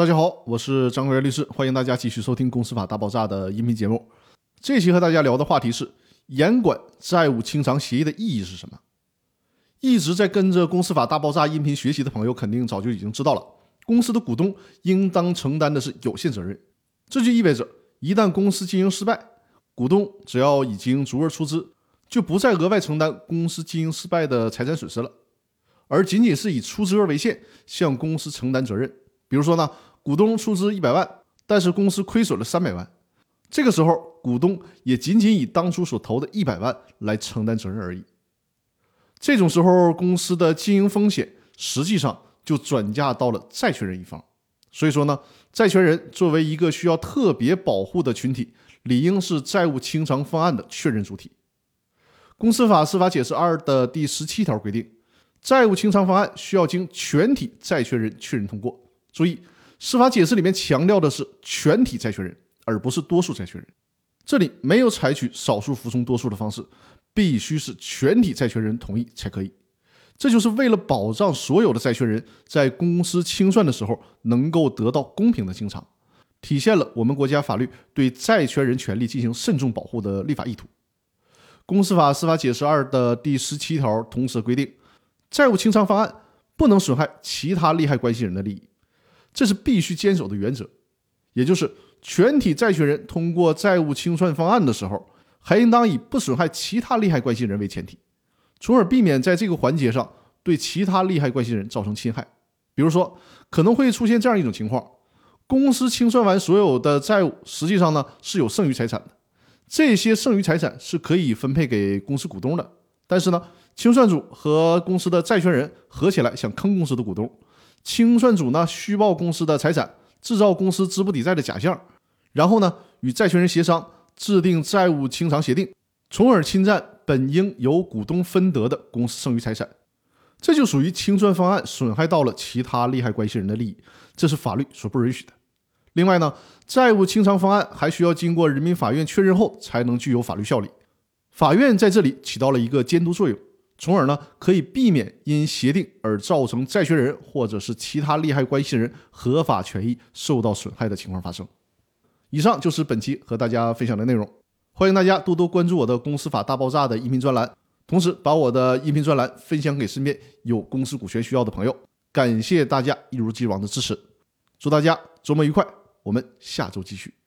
大家好，我是张国元律师，欢迎大家继续收听《公司法大爆炸》的音频节目。这期和大家聊的话题是：严管债务清偿协议的意义是什么？一直在跟着《公司法大爆炸》音频学习的朋友，肯定早就已经知道了，公司的股东应当承担的是有限责任。这就意味着，一旦公司经营失败，股东只要已经足额出资，就不再额外承担公司经营失败的财产损失了，而仅仅是以出资额为限，向公司承担责任。比如说呢？股东出资一百万，但是公司亏损了三百万，这个时候股东也仅仅以当初所投的一百万来承担责任而已。这种时候，公司的经营风险实际上就转嫁到了债权人一方。所以说呢，债权人作为一个需要特别保护的群体，理应是债务清偿方案的确认主体。公司法司法解释二的第十七条规定，债务清偿方案需要经全体债权人确认通过。注意。司法解释里面强调的是全体债权人，而不是多数债权人。这里没有采取少数服从多数的方式，必须是全体债权人同意才可以。这就是为了保障所有的债权人在公司清算的时候能够得到公平的清偿，体现了我们国家法律对债权人权利进行慎重保护的立法意图。公司法司法解释二的第十七条同时规定，债务清偿方案不能损害其他利害关系人的利益。这是必须坚守的原则，也就是全体债权人通过债务清算方案的时候，还应当以不损害其他利害关系人为前提，从而避免在这个环节上对其他利害关系人造成侵害。比如说，可能会出现这样一种情况：公司清算完所有的债务，实际上呢是有剩余财产的，这些剩余财产是可以分配给公司股东的，但是呢，清算组和公司的债权人合起来想坑公司的股东。清算组呢虚报公司的财产，制造公司资不抵债的假象，然后呢与债权人协商制定债务清偿协定，从而侵占本应由股东分得的公司剩余财产，这就属于清算方案损害到了其他利害关系人的利益，这是法律所不允许的。另外呢，债务清偿方案还需要经过人民法院确认后才能具有法律效力，法院在这里起到了一个监督作用。从而呢，可以避免因协定而造成债权人或者是其他利害关系人合法权益受到损害的情况发生。以上就是本期和大家分享的内容，欢迎大家多多关注我的《公司法大爆炸》的音频专栏，同时把我的音频专栏分享给身边有公司股权需要的朋友。感谢大家一如既往的支持，祝大家周末愉快，我们下周继续。